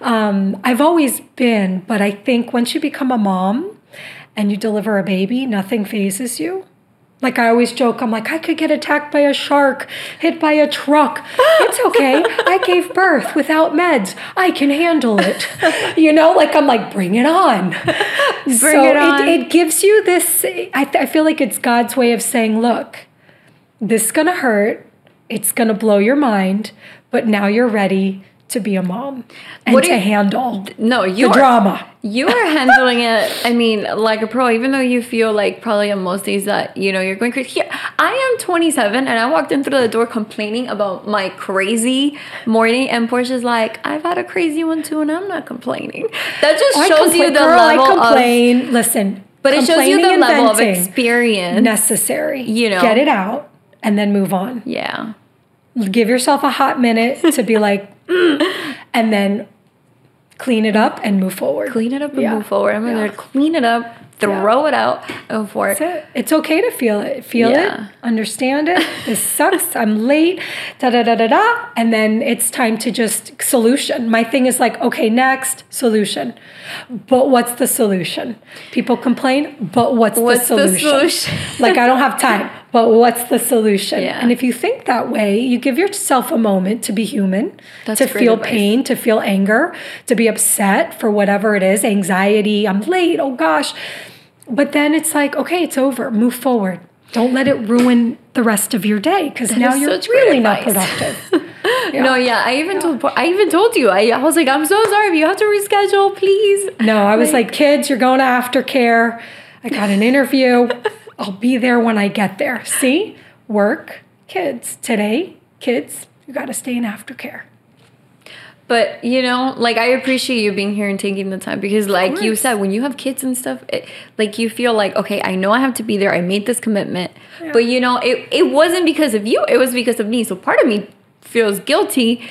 Um, I've always been, but I think once you become a mom and you deliver a baby, nothing phases you. Like I always joke, I'm like, I could get attacked by a shark, hit by a truck. [laughs] It's okay. I gave birth without meds. I can handle it. [laughs] You know, like I'm like, bring it on. [laughs] Bring it on. It, it gives you this. I, th- I feel like it's God's way of saying, look, this is gonna hurt. It's gonna blow your mind, but now you're ready to be a mom and What to you- handle no, the you're drama. you are [laughs] handling it. I mean, like a pro. Even though you feel like probably on most days that you know you're going crazy. Here, I am 27 and I walked in through the door complaining about my crazy morning, and Portia's like, "I've had a crazy one too, and I'm not complaining." That just I shows you the girl, level I of. Listen, But it shows you the level of experience. necessary. You know. get it out and then move on. yeah. Give yourself a hot minute to be like, "Mm," [laughs] and then clean it up and move forward. Clean it up and Yeah. move forward. I'm Yeah. gonna clean it up, throw it out, go for it. It. It's okay to feel it. Feel Yeah. it. Understand it. [laughs] This sucks. I'm late. Da da da da da. And then it's time to just solution. My thing is like, okay, next solution. But what's the solution? People complain, but what's, What's the the solution? solution? like I don't have time. [laughs] But what's the solution? Yeah. And if you think that way, you give yourself a moment to be human, That's to feel advice. pain, to feel anger, to be upset for whatever it is, anxiety, I'm late, oh gosh. But then it's like, okay, it's over. Move forward. Don't let it ruin the rest of your day because now you're really not productive. [laughs] [laughs] Yeah. No, yeah, I even told I even told you. I, I was like, I'm so sorry, but you have to reschedule, please. No, I was like, kids, you're going to aftercare. I got an interview. [laughs] I'll be there when I get there. See? Work, kids. Today, kids, you got to stay in aftercare. But you know, like I appreciate you being here and taking the time because, like you said, when you have kids and stuff, it, like you feel like, okay, I know I have to be there. I made this commitment, yeah. but you know, it it wasn't because of you. It was because of me. So part of me feels guilty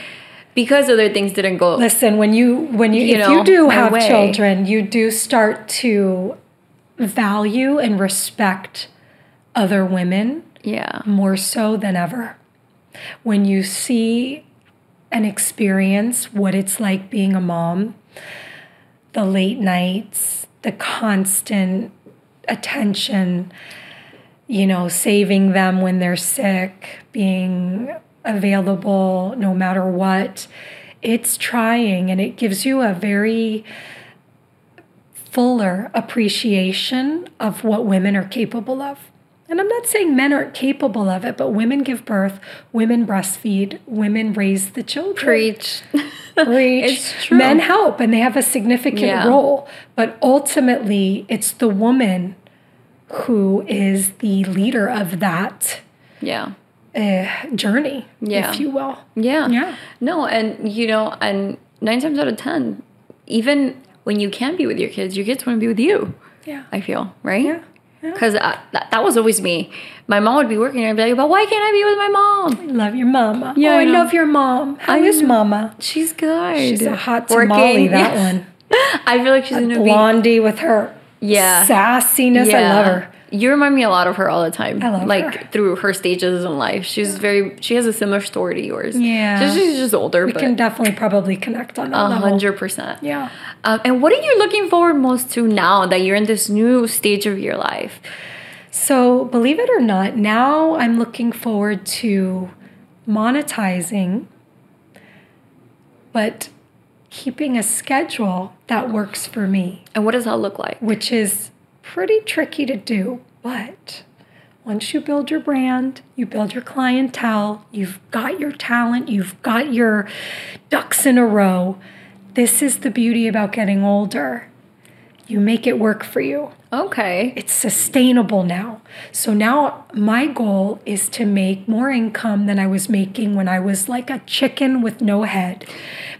because other things didn't go. Listen, when you when you, You if know, you do have way. children, you do start to value and respect other women Yeah, more so than ever. When you see and experience what it's like being a mom, the late nights, the constant attention, you know, saving them when they're sick, being available no matter what, it's trying and it gives you a very fuller appreciation of what women are capable of. And I'm not saying men aren't capable of it, but women give birth, women breastfeed, women raise the children. preach. [laughs] Preach. It's true. Men help and they have a significant Yeah. role, but ultimately it's the woman who is the leader of that yeah, uh, journey, Yeah. if you will. yeah, Yeah. No, and you know, and nine times out of ten, even when you can't be with your kids, your kids want to be with you. Yeah. I feel right. Yeah. Yeah. Because uh, that, that was always me. My mom would be working, and I'd be like, "But why can't I be with my mom? I love your mama. Yeah, oh, I I, love your mom. How I is know. mama? She's good. She's a hot Working. tamale, that [laughs] one. I feel like she's be. Blondie with her Yeah. sassiness. I love her. You remind me a lot of her all the time. I love like her. through her stages in life. She's very. She has a similar story to yours. Yeah. She's just older, We can definitely probably connect on that hundred percent. Yeah. Um, and what are you looking forward most to now that you're in this new stage of your life? So, believe it or not, now I'm looking forward to monetizing, but keeping a schedule that works for me, And what does that look like? which is pretty tricky to do. But once you build your brand, you build your clientele, you've got your talent, you've got your ducks in a row. This is the beauty about getting older. You make it work for you Okay. it's sustainable now. So now my goal is to make more income than I was making when I was like a chicken with no head,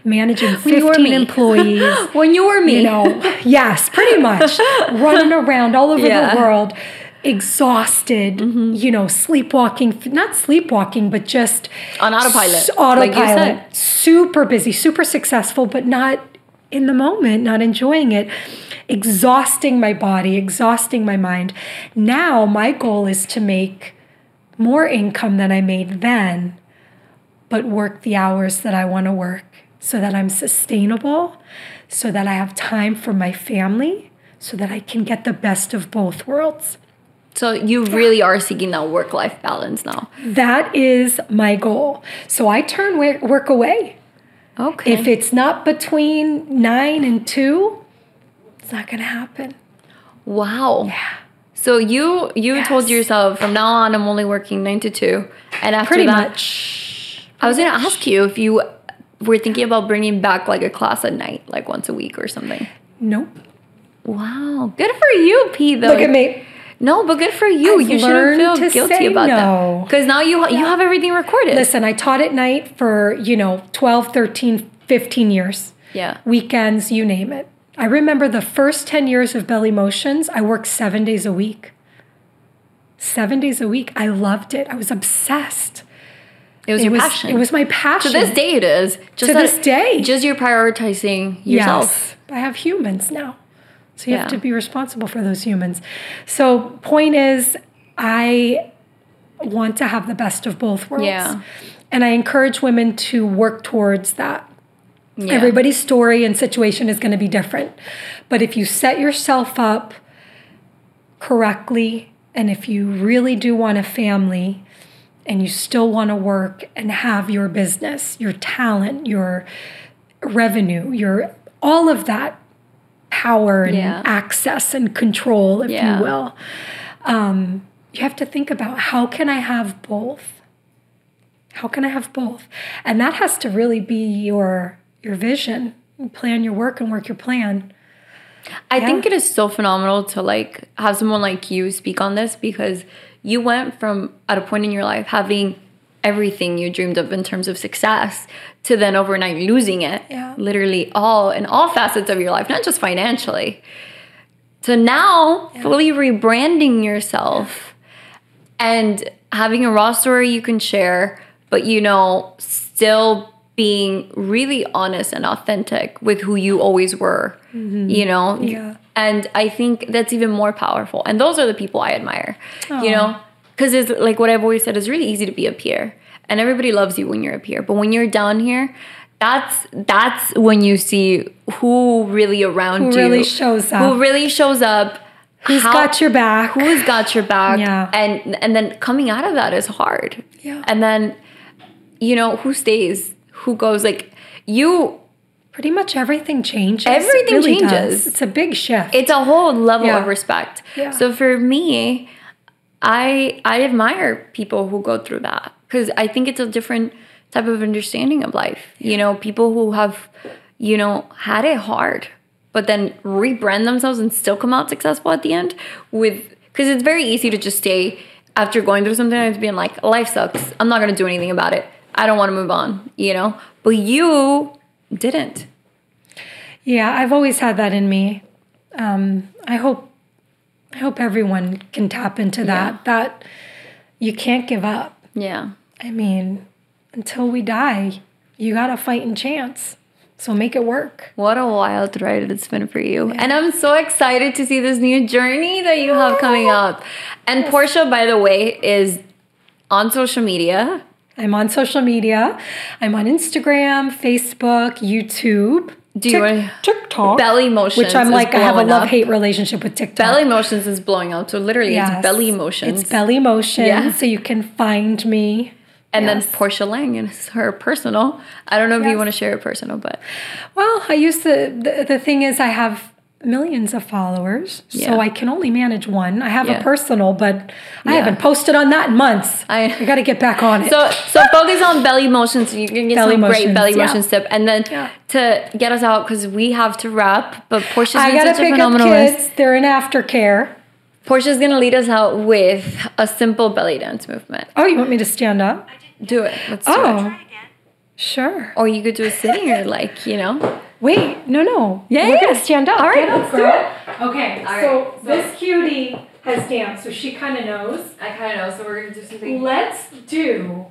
managing 15 me. [laughs] employees. When you were me, You know, [laughs] yes, pretty much running around all over Yeah. the world, exhausted, Mm-hmm. you know, sleepwalking, not sleepwalking, but just On autopilot, s- like autopilot. said. Super busy, super successful, but not in the moment, not enjoying it, exhausting my body, exhausting my mind. Now, my goal is to make more income than I made then, but work the hours that I want to work so that I'm sustainable, so that I have time for my family, so that I can get the best of both worlds. so you really are seeking that work-life balance now. That is my goal. So I turn work away. Okay. If it's not between nine and two, it's not going to happen. wow. Yeah. So you you Yes. told yourself from now on I'm only working nine to two, and after Pretty that, much. I was gonna ask you if you were thinking about bringing back like a class at night, like once a week or something. Nope. Wow, good for you, P. Though. Look at me. No, but good for you. I've you shouldn't feel to guilty about no. that because now you you have everything recorded. Listen, I taught at night for, you know, 12, 13, 15 years. Yeah. Weekends, you name it. I remember the first 10 years of Belly Motions, I worked seven days a week. Seven days a week. I loved it. I was obsessed. It was It your was, passion. it was my passion. to this day it is. Just To that- this day. Just you're prioritizing yourself. Yes, I have humans now. So you Yeah. have to be responsible for those humans. So point is I want to have the best of both worlds. Yeah. And I encourage women to work towards that. Yeah. Everybody's story and situation is going to be different. But if you set yourself up correctly and if you really do want a family and you still want to work and have your business, your talent, your revenue, your all of that power and Yeah. access and control, if Yeah. you will, um, you have to think about how can I have both? How can I have both? And that has to really be your your vision. You plan your work and work your plan. I think it is so phenomenal to like have someone like you speak on this because you went from at a point in your life having everything you dreamed of in terms of success to then overnight losing it. Yeah. literally all in all facets of your life not just financially. So now fully rebranding yourself and having a raw story you can share but you know still being really honest and authentic with who you always were you know? Mm-hmm. Yeah. and i think that's even more powerful. And those are the people i admire you know because it's like what i've always said it's really easy to be a peer and everybody loves you when you're a peer but when you're down here that's that's when you see who really around Who you really shows up. who really shows up Who's how- got your back? who's got your back Yeah. and and then coming out of that is hard Yeah. and then you know who stays who goes like you Pretty much everything changes. It Everything really changes. does. It's a big shift. it's a whole level Yeah. of respect Yeah. so for me i i admire people who go through that because i think it's a different type of understanding of life. You know people who have you know had it hard but then rebrand themselves and still come out successful at the end with because it's very easy to just stay after going through something and being like life sucks. I'm not going to do anything about it. I don't want to move on you know? But you didn't. Yeah, I've always had that in me. Um, I hope I hope everyone can tap into that. Yeah. That you can't give up. yeah I mean, until we die, you got a fighting chance. So make it work. What a wild ride it's been for you. And I'm so excited to see this new journey that you have coming up. And Portia, by the way, is on social media. I'm on social media. I'm on Instagram, Facebook, YouTube. Do you TikTok? Belly motions. Which I'm like, I have a love hate relationship with TikTok. Belly motions is blowing up. So literally, Yes. it's belly motions. It's belly motion. Yeah. So you can find me. and Yes. then Portia Lang and is her personal. I don't know if you want to share it personal, but Well, I used to. The, the thing is, I have millions of followers, Yeah. so I can only manage one. I have Yeah. a personal, but I Yeah. haven't posted on that in months. I- I got to get back on it. So so focus on belly motions. You can get Belly some great belly yeah. motion tip, and then Yeah. to get us out because we have to wrap. But Portia's I been got to such a pick up phenomenal guest. kids. They're in aftercare. Portia's gonna lead us out with a simple belly dance movement. Oh, you want me to stand up? Do it. Let's do it. Oh. Sure. Or you could do a sitting or like you know. Wait, no, no. Yeah, we're yeah. gonna stand up. All right, up, let's do girl. Okay, All so right, so- this cutie has danced, so she kind of knows. I kind of know. So we're gonna do something. Let's do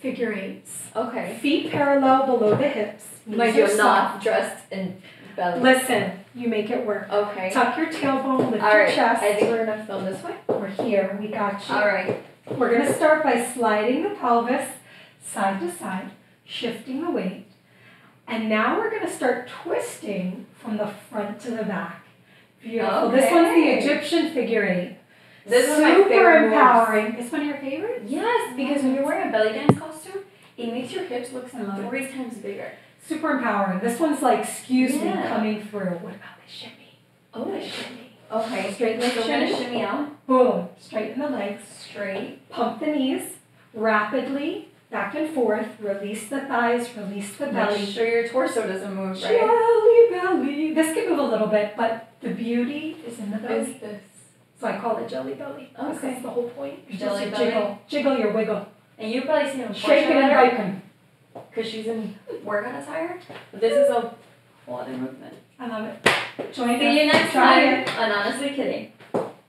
figure eights. Okay. Feet parallel below the hips. Like Knees you, are I'm soft. not dressed in belly. Listen, you make it work. Okay. Tuck your tailbone, lift All your right. chest. I think we're gonna film this way. We're here. We got you. All right. We're going to start by sliding the pelvis side to side, shifting the weight. And now we're going to start twisting from the front to the back. Beautiful. This one's the Egyptian figure eight. This is my Super favorite moves. empowering. It's one of your favorites? Yes, because when you're wearing a belly dance costume, it makes your hips look three times bigger. Super empowering. This one's like, excuse me, coming through. What about the shimmy? Oh, The shimmy. okay. Straight leg So shimmy. shimmy out Boom. Straighten the legs. straight. Pump the knees rapidly, back and forth. Release the thighs, release the belly. Make sure your torso doesn't move, right? Jelly belly. This can move a little bit, but the beauty is in the belly. this? So I call it jelly belly. Okay. is the whole point. Jelly belly. Jiggle, jiggle your wiggle. And you probably seen him Shaking and biking. because she's in work workout attire. But this is a whole other movement. I love it. Join See you us. next Try time it. on Honestly Kidding.